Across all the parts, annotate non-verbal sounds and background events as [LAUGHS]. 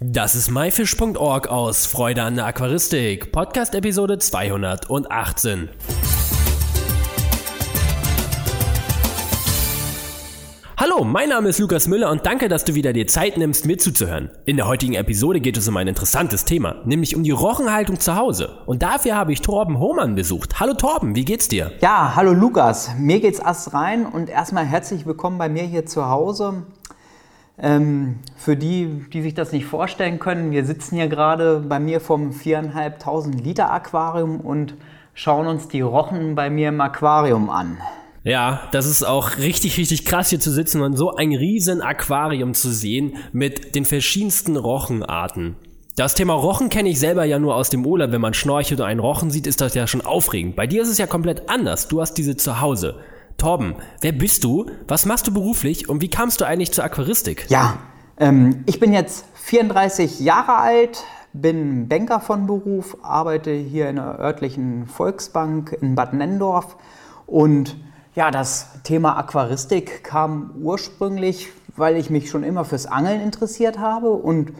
Das ist myfish.org aus Freude an der Aquaristik, Podcast Episode 218. Hallo, mein Name ist Lukas Müller und danke, dass du wieder dir Zeit nimmst, mir zuzuhören. In der heutigen Episode geht es um ein interessantes Thema, nämlich um die Rochenhaltung zu Hause. Und dafür habe ich Torben Hohmann besucht. Hallo Torben, wie geht's dir? Ja, hallo Lukas. Mir geht's erst rein und erstmal herzlich willkommen bei mir hier zu Hause. Ähm, für die, die sich das nicht vorstellen können, wir sitzen hier gerade bei mir vom 4.500 Liter Aquarium und schauen uns die Rochen bei mir im Aquarium an. Ja, das ist auch richtig, richtig krass hier zu sitzen und so ein riesen Aquarium zu sehen mit den verschiedensten Rochenarten. Das Thema Rochen kenne ich selber ja nur aus dem Urlaub. Wenn man schnorchelt und einen Rochen sieht, ist das ja schon aufregend. Bei dir ist es ja komplett anders. Du hast diese zu Hause. Torben, wer bist du? Was machst du beruflich und wie kamst du eigentlich zur Aquaristik? Ja, ähm, ich bin jetzt 34 Jahre alt, bin Banker von Beruf, arbeite hier in der örtlichen Volksbank in Bad Nendorf und ja, das Thema Aquaristik kam ursprünglich, weil ich mich schon immer fürs Angeln interessiert habe und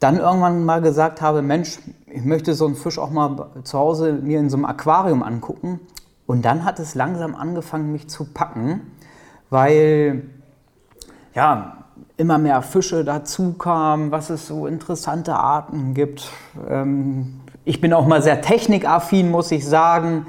dann irgendwann mal gesagt habe, Mensch, ich möchte so einen Fisch auch mal zu Hause mir in so einem Aquarium angucken und dann hat es langsam angefangen, mich zu packen, weil ja, immer mehr Fische dazu kamen, was es so interessante Arten gibt. Ähm, ich bin auch mal sehr technikaffin, muss ich sagen.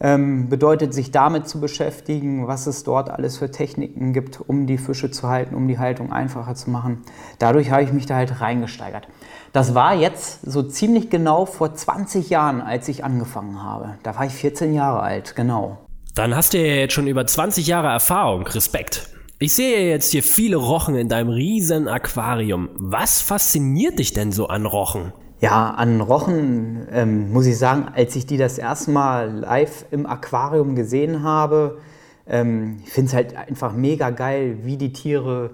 Ähm, bedeutet, sich damit zu beschäftigen, was es dort alles für Techniken gibt, um die Fische zu halten, um die Haltung einfacher zu machen. Dadurch habe ich mich da halt reingesteigert. Das war jetzt so ziemlich genau vor 20 Jahren, als ich angefangen habe. Da war ich 14 Jahre alt, genau. Dann hast du ja jetzt schon über 20 Jahre Erfahrung. Respekt. Ich sehe jetzt hier viele Rochen in deinem riesen Aquarium. Was fasziniert dich denn so an Rochen? Ja, an Rochen ähm, muss ich sagen, als ich die das erste Mal live im Aquarium gesehen habe, ähm, ich finde es halt einfach mega geil, wie die Tiere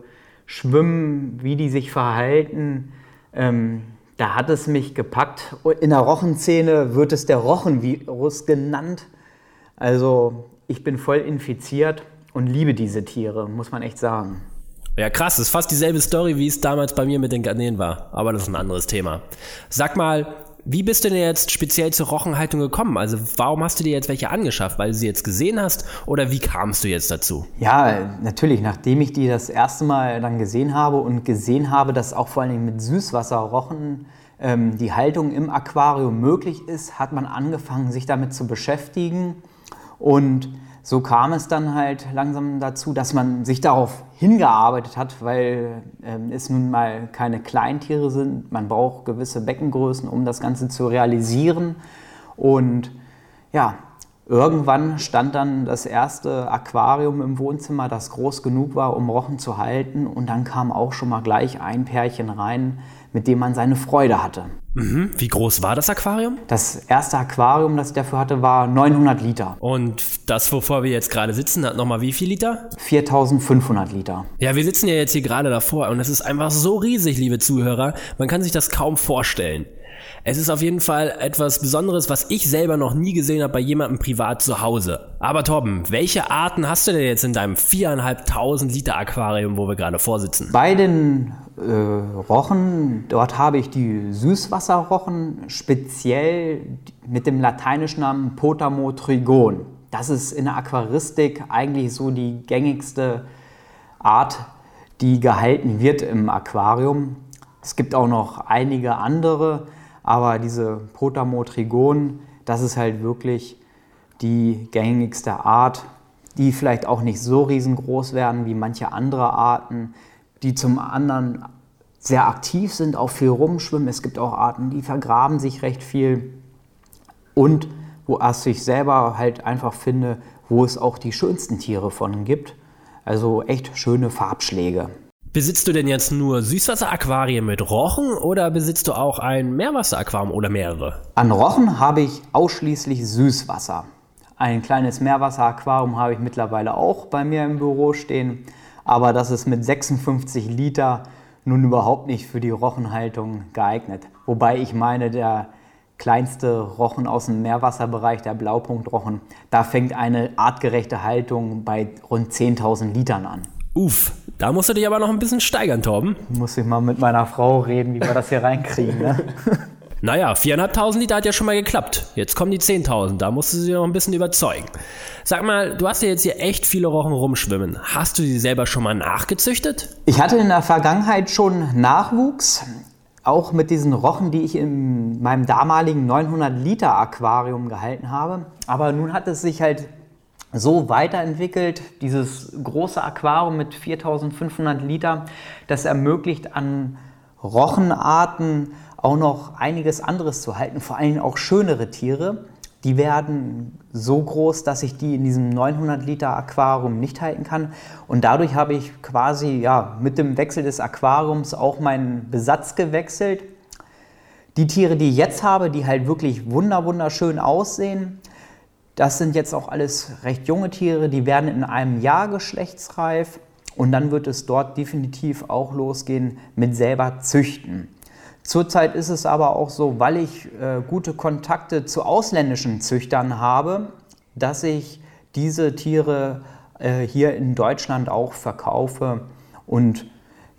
schwimmen, wie die sich verhalten. Ähm, da hat es mich gepackt. In der Rochenszene wird es der Rochenvirus genannt. Also ich bin voll infiziert und liebe diese Tiere, muss man echt sagen. Ja, krass, ist fast dieselbe Story, wie es damals bei mir mit den Garnelen war. Aber das ist ein anderes Thema. Sag mal, wie bist du denn jetzt speziell zur Rochenhaltung gekommen? Also warum hast du dir jetzt welche angeschafft? Weil du sie jetzt gesehen hast oder wie kamst du jetzt dazu? Ja, natürlich, nachdem ich die das erste Mal dann gesehen habe und gesehen habe, dass auch vor allem mit Süßwasserrochen ähm, die Haltung im Aquarium möglich ist, hat man angefangen, sich damit zu beschäftigen und so kam es dann halt langsam dazu, dass man sich darauf hingearbeitet hat, weil ähm, es nun mal keine Kleintiere sind. Man braucht gewisse Beckengrößen, um das Ganze zu realisieren. Und ja, irgendwann stand dann das erste Aquarium im Wohnzimmer, das groß genug war, um Rochen zu halten. Und dann kam auch schon mal gleich ein Pärchen rein, mit dem man seine Freude hatte. Mhm. Wie groß war das Aquarium? Das erste Aquarium, das ich dafür hatte, war 900 Liter. Und das, wovor wir jetzt gerade sitzen, hat nochmal wie viel Liter? 4500 Liter. Ja, wir sitzen ja jetzt hier gerade davor und es ist einfach so riesig, liebe Zuhörer. Man kann sich das kaum vorstellen. Es ist auf jeden Fall etwas Besonderes, was ich selber noch nie gesehen habe bei jemandem privat zu Hause. Aber Torben, welche Arten hast du denn jetzt in deinem viereinhalbtausend Liter Aquarium, wo wir gerade vorsitzen? Bei den äh, Rochen, dort habe ich die Süßwasserrochen, speziell mit dem lateinischen Namen Potamotrigon. Das ist in der Aquaristik eigentlich so die gängigste Art, die gehalten wird im Aquarium. Es gibt auch noch einige andere, aber diese Potamotrigon, das ist halt wirklich die gängigste Art, die vielleicht auch nicht so riesengroß werden wie manche andere Arten, die zum anderen sehr aktiv sind, auch viel rumschwimmen. Es gibt auch Arten, die vergraben sich recht viel. Und wo ich selber halt einfach finde, wo es auch die schönsten Tiere von gibt. Also echt schöne Farbschläge. Besitzt du denn jetzt nur Süßwasseraquarien mit Rochen oder besitzt du auch ein Meerwasseraquarium oder mehrere? An Rochen habe ich ausschließlich Süßwasser. Ein kleines Meerwasseraquarium habe ich mittlerweile auch bei mir im Büro stehen, aber das ist mit 56 Liter nun überhaupt nicht für die Rochenhaltung geeignet. Wobei ich meine, der kleinste Rochen aus dem Meerwasserbereich, der Blaupunktrochen, da fängt eine artgerechte Haltung bei rund 10.000 Litern an. Uff, da musst du dich aber noch ein bisschen steigern, Torben. Muss ich mal mit meiner Frau reden, wie wir das hier reinkriegen. Ne? [LAUGHS] Naja, 4.500 Liter hat ja schon mal geklappt. Jetzt kommen die 10.000, da musst du sie noch ein bisschen überzeugen. Sag mal, du hast ja jetzt hier echt viele Rochen rumschwimmen. Hast du sie selber schon mal nachgezüchtet? Ich hatte in der Vergangenheit schon Nachwuchs, auch mit diesen Rochen, die ich in meinem damaligen 900 Liter Aquarium gehalten habe. Aber nun hat es sich halt so weiterentwickelt, dieses große Aquarium mit 4500 Liter, das ermöglicht an Rochenarten auch noch einiges anderes zu halten, vor allem auch schönere Tiere. Die werden so groß, dass ich die in diesem 900 Liter Aquarium nicht halten kann. Und dadurch habe ich quasi ja, mit dem Wechsel des Aquariums auch meinen Besatz gewechselt. Die Tiere, die ich jetzt habe, die halt wirklich wunderschön aussehen, das sind jetzt auch alles recht junge Tiere, die werden in einem Jahr geschlechtsreif und dann wird es dort definitiv auch losgehen mit selber züchten. Zurzeit ist es aber auch so, weil ich äh, gute Kontakte zu ausländischen Züchtern habe, dass ich diese Tiere äh, hier in Deutschland auch verkaufe und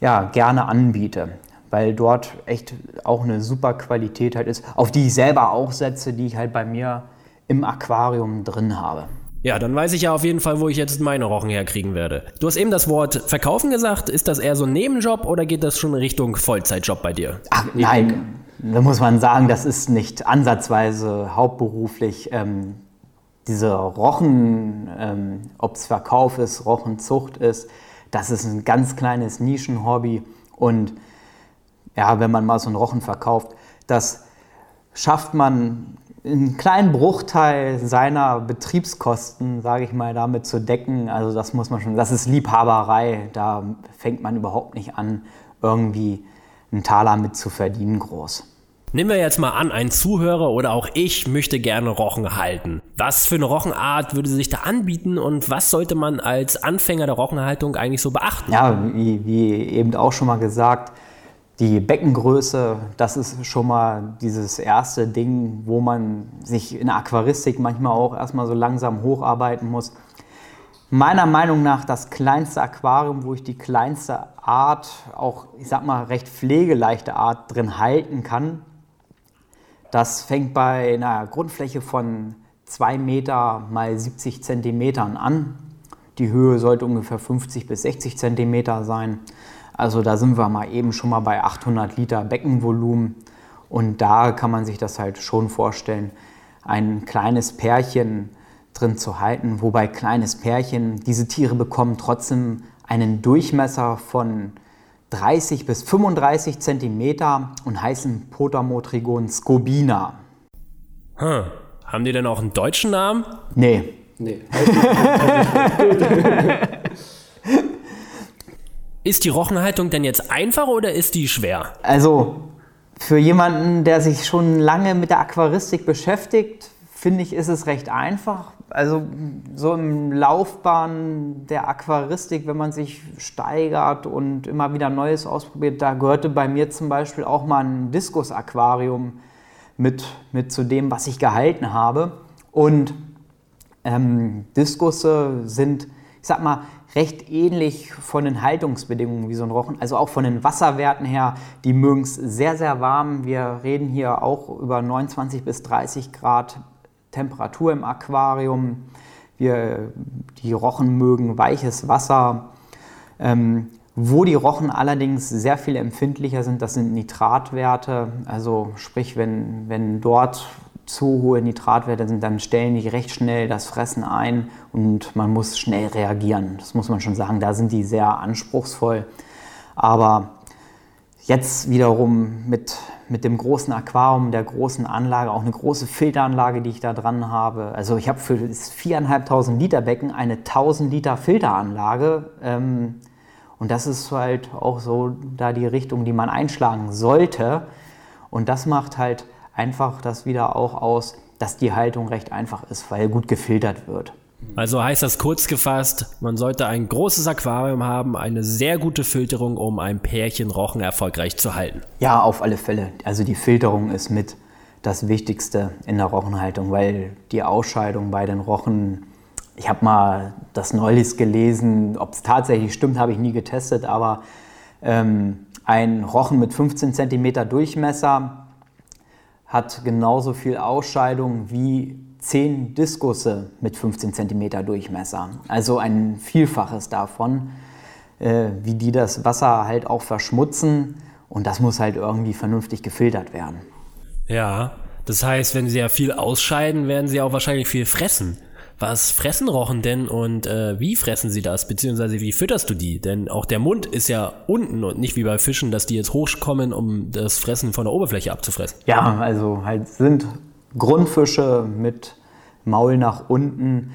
ja, gerne anbiete, weil dort echt auch eine super Qualität halt ist, auf die ich selber auch setze, die ich halt bei mir im Aquarium drin habe. Ja, dann weiß ich ja auf jeden Fall, wo ich jetzt meine Rochen herkriegen werde. Du hast eben das Wort verkaufen gesagt. Ist das eher so ein Nebenjob oder geht das schon in Richtung Vollzeitjob bei dir? Ach, nein, da muss man sagen, das ist nicht ansatzweise hauptberuflich. Ähm, diese Rochen, ähm, ob es Verkauf ist, Rochenzucht ist, das ist ein ganz kleines Nischenhobby. Und ja, wenn man mal so einen Rochen verkauft, das schafft man einen kleinen Bruchteil seiner Betriebskosten, sage ich mal, damit zu decken. Also das muss man schon, das ist Liebhaberei. Da fängt man überhaupt nicht an, irgendwie einen Taler mit zu verdienen groß. Nehmen wir jetzt mal an, ein Zuhörer oder auch ich möchte gerne Rochen halten. Was für eine Rochenart würde sich da anbieten und was sollte man als Anfänger der Rochenhaltung eigentlich so beachten? Ja, wie, wie eben auch schon mal gesagt, die Beckengröße, das ist schon mal dieses erste Ding, wo man sich in der Aquaristik manchmal auch erstmal so langsam hocharbeiten muss. Meiner Meinung nach das kleinste Aquarium, wo ich die kleinste Art, auch ich sag mal recht pflegeleichte Art drin halten kann, das fängt bei einer Grundfläche von 2 Meter mal 70 Zentimetern an. Die Höhe sollte ungefähr 50 bis 60 Zentimeter sein. Also da sind wir mal eben schon mal bei 800 Liter Beckenvolumen. Und da kann man sich das halt schon vorstellen, ein kleines Pärchen drin zu halten. Wobei kleines Pärchen, diese Tiere bekommen trotzdem einen Durchmesser von 30 bis 35 Zentimeter und heißen Potamotrigon scobina. Hm. Haben die denn auch einen deutschen Namen? Nee. Nee. [LAUGHS] [LAUGHS] Ist die Rochenhaltung denn jetzt einfach oder ist die schwer? Also für jemanden, der sich schon lange mit der Aquaristik beschäftigt, finde ich, ist es recht einfach. Also so im Laufbahn der Aquaristik, wenn man sich steigert und immer wieder Neues ausprobiert, da gehörte bei mir zum Beispiel auch mal ein Diskus-Aquarium mit, mit zu dem, was ich gehalten habe. Und ähm, Diskusse sind, ich sag mal, recht ähnlich von den Haltungsbedingungen wie so ein Rochen, also auch von den Wasserwerten her. Die mögen es sehr, sehr warm. Wir reden hier auch über 29 bis 30 Grad Temperatur im Aquarium. Wir, die Rochen mögen weiches Wasser. Ähm, wo die Rochen allerdings sehr viel empfindlicher sind, das sind Nitratwerte. Also sprich, wenn, wenn dort zu hohe Nitratwerte sind, dann stellen die recht schnell das Fressen ein und man muss schnell reagieren. Das muss man schon sagen. Da sind die sehr anspruchsvoll. Aber jetzt wiederum mit, mit dem großen Aquarium, der großen Anlage, auch eine große Filteranlage, die ich da dran habe. Also ich habe für das 4.500 Liter Becken eine 1000 Liter Filteranlage. Ähm, und das ist halt auch so da die Richtung, die man einschlagen sollte. Und das macht halt einfach das wieder auch aus, dass die Haltung recht einfach ist, weil gut gefiltert wird. Also heißt das kurz gefasst, man sollte ein großes Aquarium haben, eine sehr gute Filterung, um ein Pärchen Rochen erfolgreich zu halten. Ja, auf alle Fälle. Also die Filterung ist mit das Wichtigste in der Rochenhaltung, weil die Ausscheidung bei den Rochen ich habe mal das neulich gelesen, ob es tatsächlich stimmt, habe ich nie getestet, aber ähm, ein Rochen mit 15 cm Durchmesser hat genauso viel Ausscheidung wie 10 Diskusse mit 15 cm Durchmesser. Also ein Vielfaches davon, äh, wie die das Wasser halt auch verschmutzen. Und das muss halt irgendwie vernünftig gefiltert werden. Ja, das heißt, wenn sie ja viel ausscheiden, werden sie auch wahrscheinlich viel fressen. Was fressen Rochen denn und äh, wie fressen sie das? Beziehungsweise wie fütterst du die? Denn auch der Mund ist ja unten und nicht wie bei Fischen, dass die jetzt hochkommen, um das Fressen von der Oberfläche abzufressen. Ja, also halt sind Grundfische mit Maul nach unten.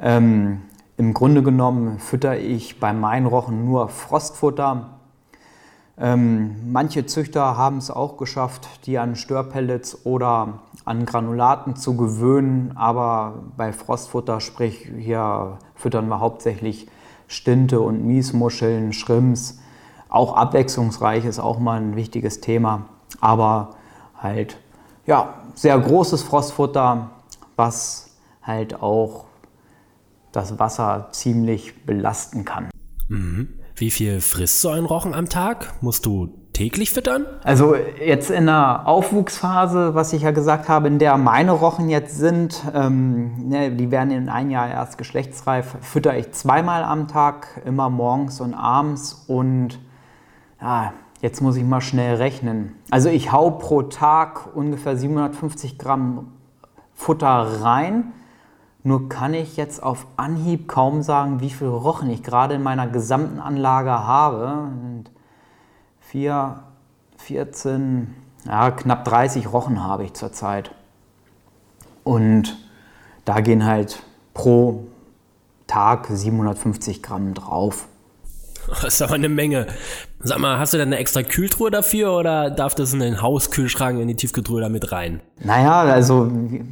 Ähm, Im Grunde genommen fütter ich bei meinen Rochen nur Frostfutter. Ähm, manche Züchter haben es auch geschafft, die an Störpellets oder an Granulaten zu gewöhnen, aber bei Frostfutter, sprich hier füttern wir hauptsächlich Stinte und Miesmuscheln, Schrimps. Auch abwechslungsreich ist auch mal ein wichtiges Thema, aber halt ja, sehr großes Frostfutter, was halt auch das Wasser ziemlich belasten kann. Mhm. Wie viel frisst so ein Rochen am Tag? Musst du täglich füttern? Also jetzt in der Aufwuchsphase, was ich ja gesagt habe, in der meine Rochen jetzt sind, ähm, ne, die werden in ein Jahr erst geschlechtsreif, fütter ich zweimal am Tag, immer morgens und abends und ja, jetzt muss ich mal schnell rechnen. Also ich hau pro Tag ungefähr 750 Gramm Futter rein. Nur kann ich jetzt auf Anhieb kaum sagen, wie viel Rochen ich gerade in meiner gesamten Anlage habe. Und 4, 14, ja, knapp 30 Rochen habe ich zurzeit. Und da gehen halt pro Tag 750 Gramm drauf. [LAUGHS] Das ist aber eine Menge. Sag mal, hast du denn eine extra Kühltruhe dafür oder darf das in den Hauskühlschrank in die Tiefkühltruhe da mit rein? Naja, also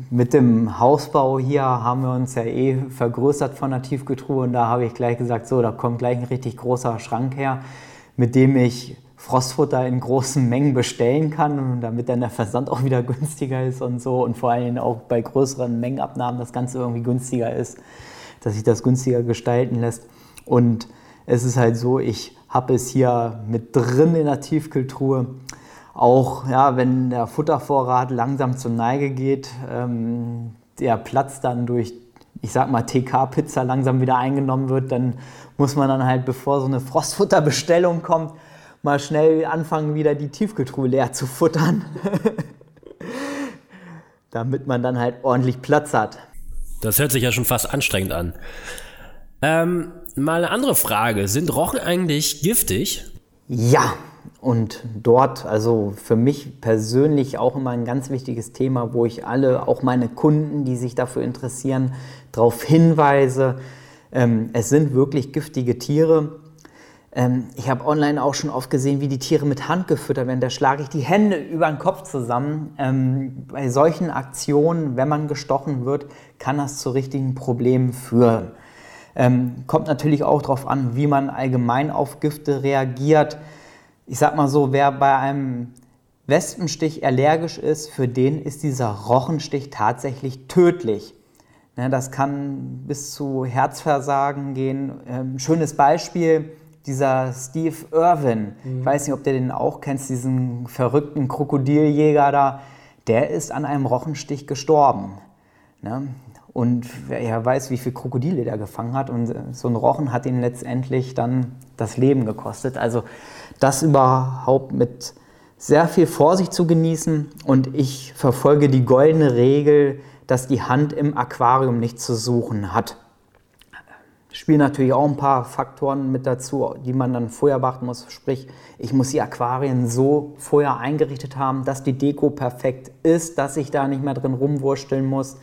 mit dem Hausbau hier haben wir uns ja eh vergrößert von der Tiefkühltruhe und da habe ich gleich gesagt, so, da kommt gleich ein richtig großer Schrank her, mit dem ich Frostfutter in großen Mengen bestellen kann, damit dann der Versand auch wieder günstiger ist und so und vor allem auch bei größeren Mengenabnahmen das Ganze irgendwie günstiger ist, dass sich das günstiger gestalten lässt. Und es ist halt so, ich habe es hier mit drin in der Tiefkühltruhe. Auch ja, wenn der Futtervorrat langsam zur Neige geht, ähm, der Platz dann durch, ich sag mal, TK-Pizza langsam wieder eingenommen wird, dann muss man dann halt, bevor so eine Frostfutterbestellung kommt, mal schnell anfangen, wieder die Tiefkühltruhe leer zu futtern. [LAUGHS] Damit man dann halt ordentlich Platz hat. Das hört sich ja schon fast anstrengend an. Ähm, mal eine andere Frage. Sind Rochen eigentlich giftig? Ja, und dort, also für mich persönlich auch immer ein ganz wichtiges Thema, wo ich alle, auch meine Kunden, die sich dafür interessieren, darauf hinweise. Ähm, es sind wirklich giftige Tiere. Ähm, ich habe online auch schon oft gesehen, wie die Tiere mit Hand gefüttert werden. Da schlage ich die Hände über den Kopf zusammen. Ähm, bei solchen Aktionen, wenn man gestochen wird, kann das zu richtigen Problemen führen. Ähm, kommt natürlich auch darauf an, wie man allgemein auf Gifte reagiert. Ich sag mal so, wer bei einem Wespenstich allergisch ist, für den ist dieser Rochenstich tatsächlich tödlich. Ne, das kann bis zu Herzversagen gehen. Ähm, schönes Beispiel, dieser Steve Irwin, mhm. ich weiß nicht, ob du den auch kennst, diesen verrückten Krokodiljäger da, der ist an einem Rochenstich gestorben. Ne? Und wer weiß, wie viele Krokodile der gefangen hat. Und so ein Rochen hat ihn letztendlich dann das Leben gekostet. Also das überhaupt mit sehr viel Vorsicht zu genießen. Und ich verfolge die goldene Regel, dass die Hand im Aquarium nichts zu suchen hat spielen natürlich auch ein paar Faktoren mit dazu, die man dann vorher beachten muss. Sprich, ich muss die Aquarien so vorher eingerichtet haben, dass die Deko perfekt ist, dass ich da nicht mehr drin rumwursteln muss.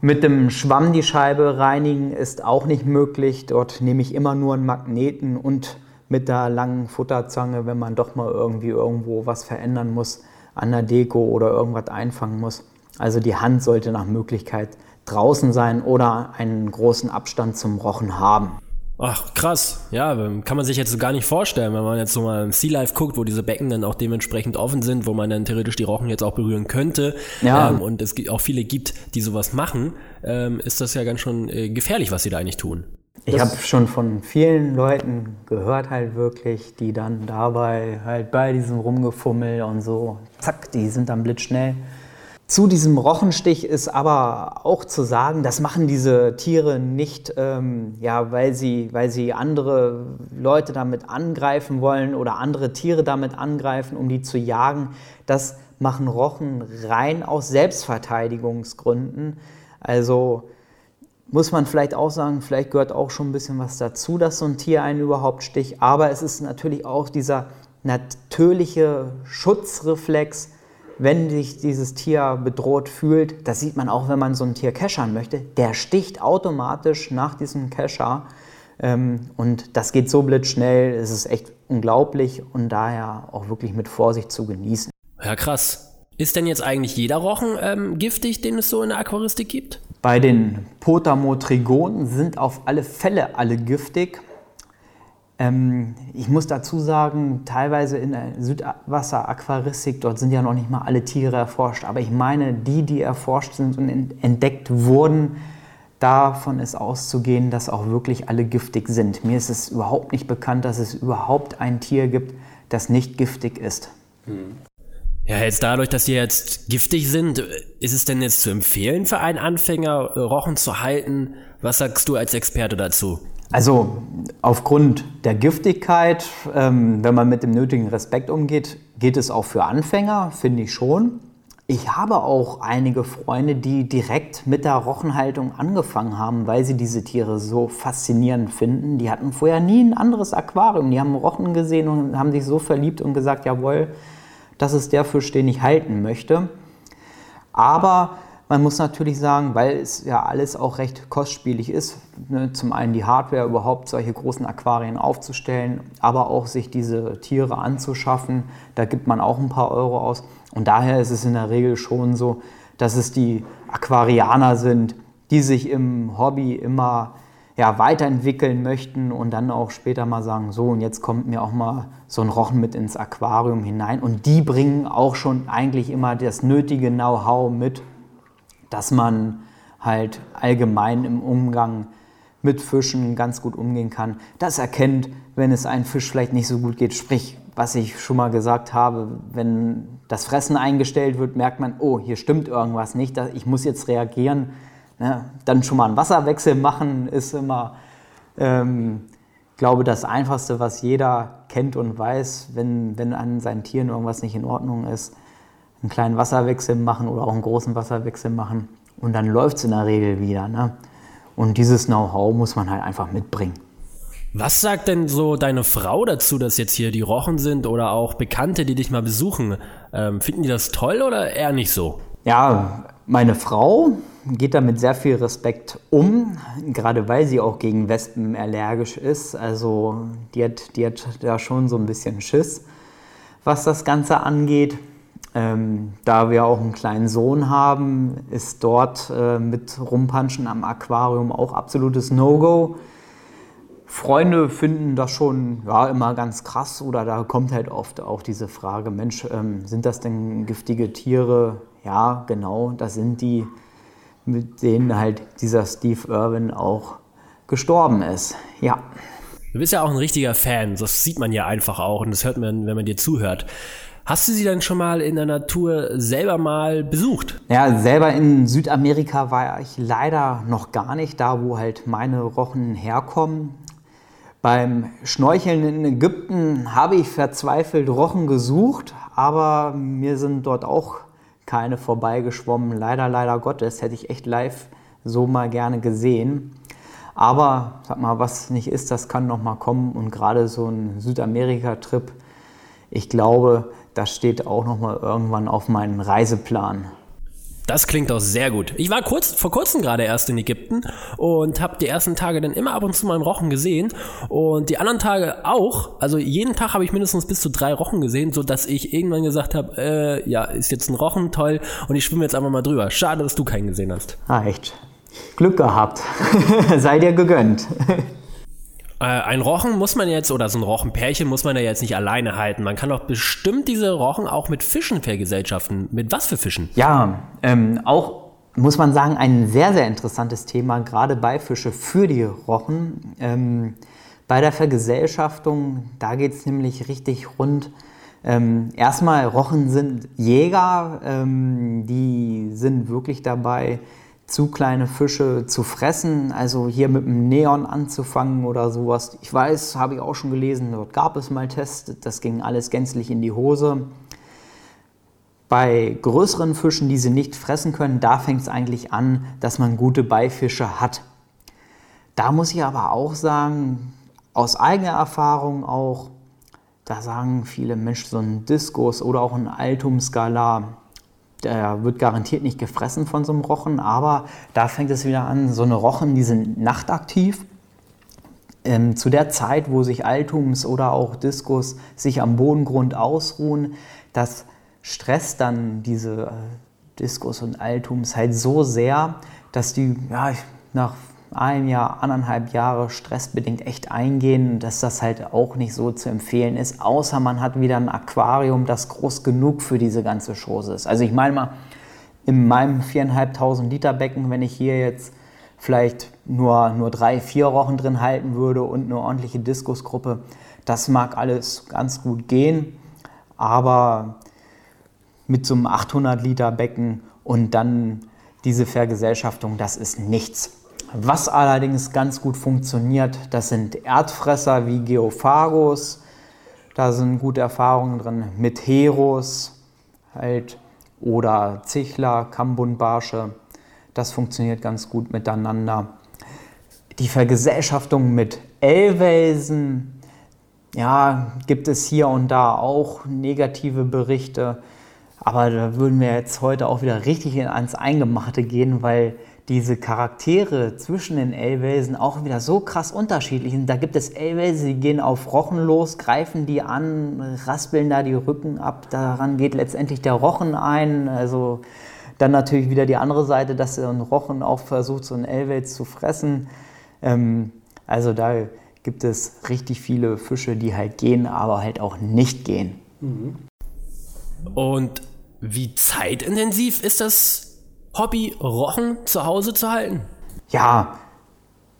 Mit dem Schwamm die Scheibe reinigen ist auch nicht möglich. Dort nehme ich immer nur einen Magneten und mit der langen Futterzange, wenn man doch mal irgendwie irgendwo was verändern muss an der Deko oder irgendwas einfangen muss. Also die Hand sollte nach Möglichkeit draußen sein oder einen großen Abstand zum Rochen haben. Ach, krass. Ja, kann man sich jetzt so gar nicht vorstellen, wenn man jetzt so mal im Sea Life guckt, wo diese Becken dann auch dementsprechend offen sind, wo man dann theoretisch die Rochen jetzt auch berühren könnte. Ja. Ähm, und es auch viele gibt, die sowas machen, ähm, ist das ja ganz schon äh, gefährlich, was sie da eigentlich tun. Ich habe schon von vielen Leuten gehört, halt wirklich, die dann dabei halt bei diesem Rumgefummel und so, zack, die sind dann blitzschnell zu diesem Rochenstich ist aber auch zu sagen, das machen diese Tiere nicht, ähm, ja, weil sie, weil sie andere Leute damit angreifen wollen oder andere Tiere damit angreifen, um die zu jagen. Das machen Rochen rein aus Selbstverteidigungsgründen. Also muss man vielleicht auch sagen, vielleicht gehört auch schon ein bisschen was dazu, dass so ein Tier einen überhaupt sticht. Aber es ist natürlich auch dieser natürliche Schutzreflex, wenn sich dieses Tier bedroht fühlt, das sieht man auch, wenn man so ein Tier keschern möchte, der sticht automatisch nach diesem Kescher. Ähm, und das geht so blitzschnell, es ist echt unglaublich und daher auch wirklich mit Vorsicht zu genießen. Ja, krass. Ist denn jetzt eigentlich jeder Rochen ähm, giftig, den es so in der Aquaristik gibt? Bei den Potamotrigonen sind auf alle Fälle alle giftig. Ähm, ich muss dazu sagen, teilweise in der Südwasser-Aquaristik, dort sind ja noch nicht mal alle Tiere erforscht, aber ich meine, die, die erforscht sind und entdeckt wurden, davon ist auszugehen, dass auch wirklich alle giftig sind. Mir ist es überhaupt nicht bekannt, dass es überhaupt ein Tier gibt, das nicht giftig ist. Ja, jetzt dadurch, dass sie jetzt giftig sind, ist es denn jetzt zu empfehlen für einen Anfänger, Rochen zu halten? Was sagst du als Experte dazu? Also aufgrund der Giftigkeit, ähm, wenn man mit dem nötigen Respekt umgeht, geht es auch für Anfänger, finde ich schon. Ich habe auch einige Freunde, die direkt mit der Rochenhaltung angefangen haben, weil sie diese Tiere so faszinierend finden. Die hatten vorher nie ein anderes Aquarium. Die haben Rochen gesehen und haben sich so verliebt und gesagt, jawohl, das ist der Fisch, den ich halten möchte. Aber man muss natürlich sagen, weil es ja alles auch recht kostspielig ist, ne, zum einen die Hardware überhaupt solche großen Aquarien aufzustellen, aber auch sich diese Tiere anzuschaffen, da gibt man auch ein paar Euro aus. Und daher ist es in der Regel schon so, dass es die Aquarianer sind, die sich im Hobby immer ja, weiterentwickeln möchten und dann auch später mal sagen, so und jetzt kommt mir auch mal so ein Rochen mit ins Aquarium hinein. Und die bringen auch schon eigentlich immer das nötige Know-how mit, dass man halt allgemein im Umgang mit Fischen ganz gut umgehen kann. Das erkennt, wenn es einem Fisch vielleicht nicht so gut geht. Sprich, was ich schon mal gesagt habe, wenn das Fressen eingestellt wird, merkt man, oh, hier stimmt irgendwas nicht, ich muss jetzt reagieren. Ne? Dann schon mal einen Wasserwechsel machen ist immer, ähm, glaube das Einfachste, was jeder kennt und weiß, wenn, wenn an seinen Tieren irgendwas nicht in Ordnung ist einen kleinen Wasserwechsel machen oder auch einen großen Wasserwechsel machen und dann läuft es in der Regel wieder. Ne? Und dieses Know-how muss man halt einfach mitbringen. Was sagt denn so deine Frau dazu, dass jetzt hier die Rochen sind oder auch Bekannte, die dich mal besuchen? Ähm, finden die das toll oder eher nicht so? Ja, meine Frau geht da mit sehr viel Respekt um, gerade weil sie auch gegen Wespen allergisch ist. Also die hat, die hat da schon so ein bisschen Schiss, was das Ganze angeht. Ähm, da wir auch einen kleinen Sohn haben, ist dort äh, mit Rumpanschen am Aquarium auch absolutes No-Go. Freunde finden das schon ja, immer ganz krass oder da kommt halt oft auch diese Frage, Mensch, ähm, sind das denn giftige Tiere? Ja, genau, das sind die, mit denen halt dieser Steve Irwin auch gestorben ist. Ja. Du bist ja auch ein richtiger Fan, das sieht man ja einfach auch und das hört man, wenn man dir zuhört. Hast du sie dann schon mal in der Natur selber mal besucht? Ja, selber in Südamerika war ich leider noch gar nicht, da wo halt meine Rochen herkommen. Beim Schnorcheln in Ägypten habe ich verzweifelt Rochen gesucht, aber mir sind dort auch keine vorbeigeschwommen. Leider, leider Gottes, hätte ich echt live so mal gerne gesehen. Aber sag mal, was nicht ist, das kann noch mal kommen. Und gerade so ein Südamerika-Trip, ich glaube, das steht auch noch mal irgendwann auf meinem Reiseplan. Das klingt auch sehr gut. Ich war kurz, vor kurzem gerade erst in Ägypten und habe die ersten Tage dann immer ab und zu mal einen Rochen gesehen und die anderen Tage auch. Also jeden Tag habe ich mindestens bis zu drei Rochen gesehen, so dass ich irgendwann gesagt habe, äh, ja, ist jetzt ein Rochen toll und ich schwimme jetzt einfach mal drüber. Schade, dass du keinen gesehen hast. Ah, echt. Glück gehabt. [LAUGHS] Sei dir gegönnt. [LAUGHS] Äh, ein Rochen muss man jetzt, oder so ein Rochenpärchen muss man ja jetzt nicht alleine halten. Man kann doch bestimmt diese Rochen auch mit Fischen vergesellschaften. Mit was für Fischen? Ja, ähm, auch muss man sagen, ein sehr, sehr interessantes Thema, gerade Beifische für die Rochen. Ähm, bei der Vergesellschaftung, da geht es nämlich richtig rund. Ähm, erstmal, Rochen sind Jäger, ähm, die sind wirklich dabei, zu kleine Fische zu fressen, also hier mit dem Neon anzufangen oder sowas. Ich weiß, habe ich auch schon gelesen, dort gab es mal Tests, das ging alles gänzlich in die Hose. Bei größeren Fischen, die sie nicht fressen können, da fängt es eigentlich an, dass man gute Beifische hat. Da muss ich aber auch sagen, aus eigener Erfahrung auch, da sagen viele Menschen, so ein Diskus oder auch ein Altum-Skala, der wird garantiert nicht gefressen von so einem Rochen, aber da fängt es wieder an, so eine Rochen, die sind nachtaktiv. Ähm, zu der Zeit, wo sich Altums oder auch Diskus sich am Bodengrund ausruhen, das stresst dann diese äh, Diskus und Altums halt so sehr, dass die ja, nach ein Jahr, anderthalb Jahre stressbedingt echt eingehen, dass das halt auch nicht so zu empfehlen ist, außer man hat wieder ein Aquarium, das groß genug für diese ganze Chose ist. Also ich meine mal, in meinem 4.500 Liter Becken, wenn ich hier jetzt vielleicht nur, nur drei, vier Rochen drin halten würde und eine ordentliche Diskusgruppe, das mag alles ganz gut gehen, aber mit so einem 800 Liter Becken und dann diese Vergesellschaftung, das ist nichts. Was allerdings ganz gut funktioniert, das sind Erdfresser wie Geophagos. Da sind gute Erfahrungen drin mit Heros halt, oder Zichler, Kambunbarsche. Das funktioniert ganz gut miteinander. Die Vergesellschaftung mit Ellwelsen, ja, gibt es hier und da auch negative Berichte. Aber da würden wir jetzt heute auch wieder richtig ans Eingemachte gehen, weil diese Charaktere zwischen den Elwelsen auch wieder so krass unterschiedlich sind. Da gibt es Elwelse, die gehen auf Rochen los, greifen die an, raspeln da die Rücken ab. Daran geht letztendlich der Rochen ein. Also dann natürlich wieder die andere Seite, dass ein Rochen auch versucht, so ein Elwels zu fressen. Ähm, also da gibt es richtig viele Fische, die halt gehen, aber halt auch nicht gehen. Und wie zeitintensiv ist das Hobby, Rochen zu Hause zu halten? Ja,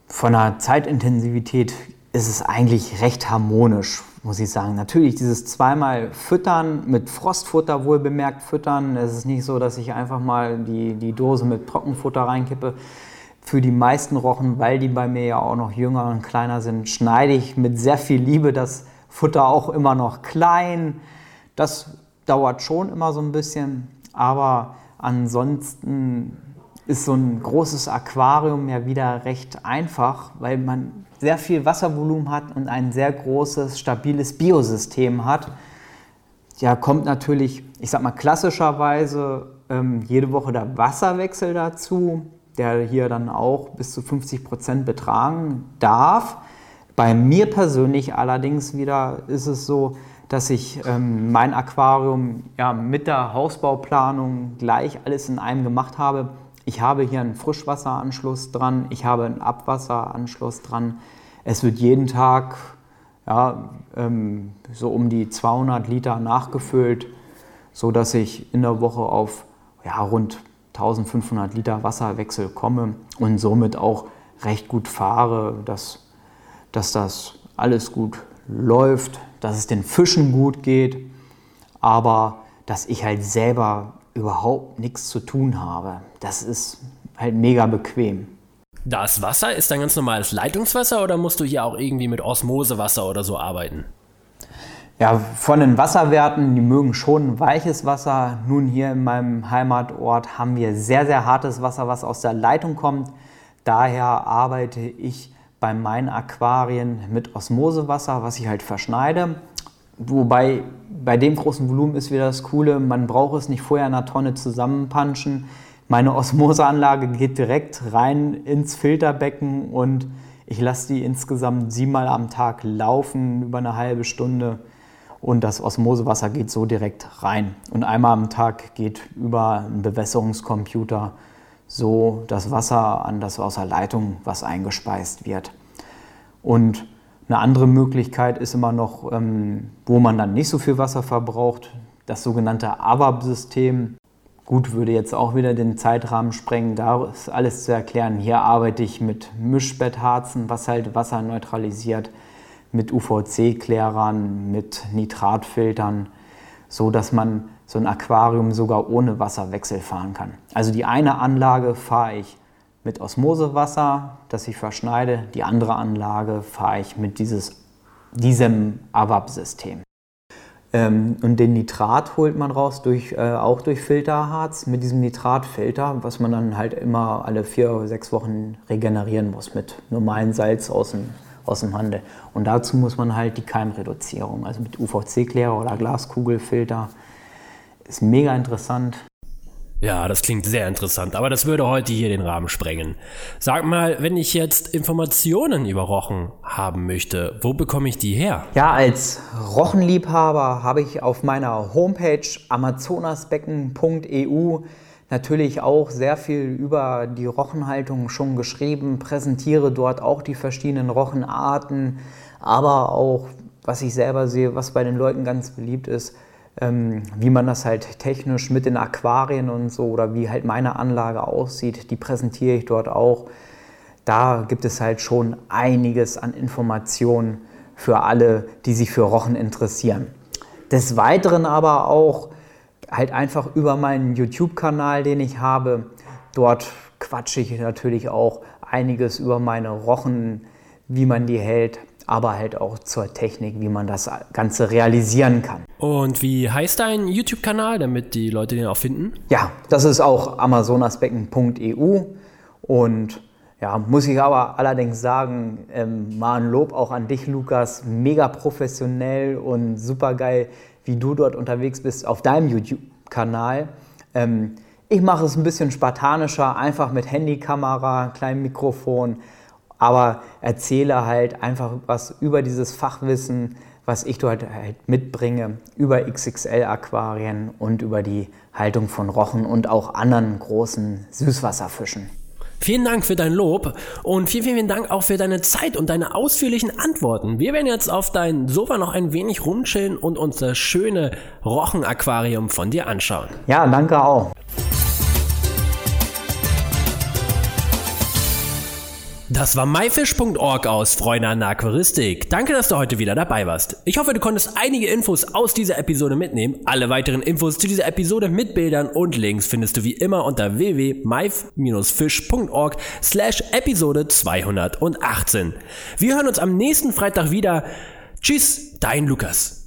von der Zeitintensivität ist es eigentlich recht harmonisch, muss ich sagen. Natürlich dieses zweimal Füttern, mit Frostfutter wohl bemerkt füttern. Es ist nicht so, dass ich einfach mal die, die Dose mit Trockenfutter reinkippe. Für die meisten Rochen, weil die bei mir ja auch noch jünger und kleiner sind, schneide ich mit sehr viel Liebe das Futter auch immer noch klein. Das dauert schon immer so ein bisschen, aber ansonsten ist so ein großes Aquarium ja wieder recht einfach, weil man sehr viel Wasservolumen hat und ein sehr großes, stabiles Biosystem hat. Ja, kommt natürlich, ich sag mal klassischerweise ähm, jede Woche der Wasserwechsel dazu, der hier dann auch bis zu 50 Prozent betragen darf. Bei mir persönlich allerdings wieder ist es so, dass ich ähm, mein Aquarium ja, mit der Hausbauplanung gleich alles in einem gemacht habe. Ich habe hier einen Frischwasseranschluss dran, ich habe einen Abwasseranschluss dran. Es wird jeden Tag ja, ähm, so um die 200 Liter nachgefüllt, sodass ich in der Woche auf ja, rund 1500 Liter Wasserwechsel komme und somit auch recht gut fahre, dass, dass das alles gut läuft, dass es den Fischen gut geht, aber dass ich halt selber überhaupt nichts zu tun habe. Das ist halt mega bequem. Das Wasser ist dann ganz normales Leitungswasser oder musst du hier auch irgendwie mit Osmosewasser oder so arbeiten? Ja, von den Wasserwerten, die mögen schon weiches Wasser. Nun hier in meinem Heimatort haben wir sehr, sehr hartes Wasser, was aus der Leitung kommt. Daher arbeite ich bei meinen Aquarien mit Osmosewasser, was ich halt verschneide. Wobei bei dem großen Volumen ist wieder das Coole, man braucht es nicht vorher in einer Tonne zusammenpanschen. Meine Osmoseanlage geht direkt rein ins Filterbecken und ich lasse die insgesamt siebenmal am Tag laufen, über eine halbe Stunde. Und das Osmosewasser geht so direkt rein. Und einmal am Tag geht über einen Bewässerungscomputer so das Wasser an das aus der Leitung, was eingespeist wird. Und Eine andere Möglichkeit ist immer noch, ähm, wo man dann nicht so viel Wasser verbraucht, das sogenannte AVAP-System. Gut, würde jetzt auch wieder den Zeitrahmen sprengen, da ist alles zu erklären. Hier arbeite ich mit Mischbettharzen, was halt Wasser neutralisiert, mit UVC-Klärern, mit Nitratfiltern, so dass man so ein Aquarium sogar ohne Wasserwechsel fahren kann. Also die eine Anlage fahre ich mit Osmosewasser, das ich verschneide. Die andere Anlage fahre ich mit dieses, diesem AWAP-System. Ähm, und den Nitrat holt man raus durch, äh, auch durch Filterharz mit diesem Nitratfilter, was man dann halt immer alle vier oder sechs Wochen regenerieren muss mit normalem Salz aus dem, aus dem Handel. Und dazu muss man halt die Keimreduzierung, also mit UVC-Klärer oder Glaskugelfilter. Ist mega interessant. Ja, das klingt sehr interessant, aber das würde heute hier den Rahmen sprengen. Sag mal, wenn ich jetzt Informationen über Rochen haben möchte, wo bekomme ich die her? Ja, als Rochenliebhaber habe ich auf meiner Homepage amazonasbecken.eu natürlich auch sehr viel über die Rochenhaltung schon geschrieben, präsentiere dort auch die verschiedenen Rochenarten, aber auch, was ich selber sehe, was bei den Leuten ganz beliebt ist, ähm, wie man das halt technisch mit den Aquarien und so oder wie halt meine Anlage aussieht, die präsentiere ich dort auch. Da gibt es halt schon einiges an Informationen für alle, die sich für Rochen interessieren. Des Weiteren aber auch halt einfach über meinen YouTube-Kanal, den ich habe. Dort quatsche ich natürlich auch einiges über meine Rochen, wie man die hält, aber halt auch zur Technik, wie man das Ganze realisieren kann. Und wie heißt dein YouTube-Kanal, damit die Leute den auch finden? Ja, das ist auch amazonasbecken.eu und ja, muss ich aber allerdings sagen, ähm, mal ein Lob auch an dich, Lukas. Mega professionell und super geil, wie du dort unterwegs bist auf deinem YouTube-Kanal. Ähm, ich mache es ein bisschen spartanischer, einfach mit Handykamera, kleinem Mikrofon aber erzähle halt einfach was über dieses Fachwissen, was ich dort halt mitbringe, über XXL-Aquarien und über die Haltung von Rochen und auch anderen großen Süßwasserfischen. Vielen Dank für dein Lob und vielen, vielen Dank auch für deine Zeit und deine ausführlichen Antworten. Wir werden jetzt auf dein Sofa noch ein wenig rumchillen und uns das schöne Rochenaquarium von dir anschauen. Ja, danke auch. Das war myfish.org aus Freunde an der Aquaristik. Danke, dass du heute wieder dabei warst. Ich hoffe, du konntest einige Infos aus dieser Episode mitnehmen. Alle weiteren Infos zu dieser Episode mit Bildern und Links findest du wie immer unter www.myfish.org slash Episode 218. Wir hören uns am nächsten Freitag wieder. Tschüss, dein Lukas.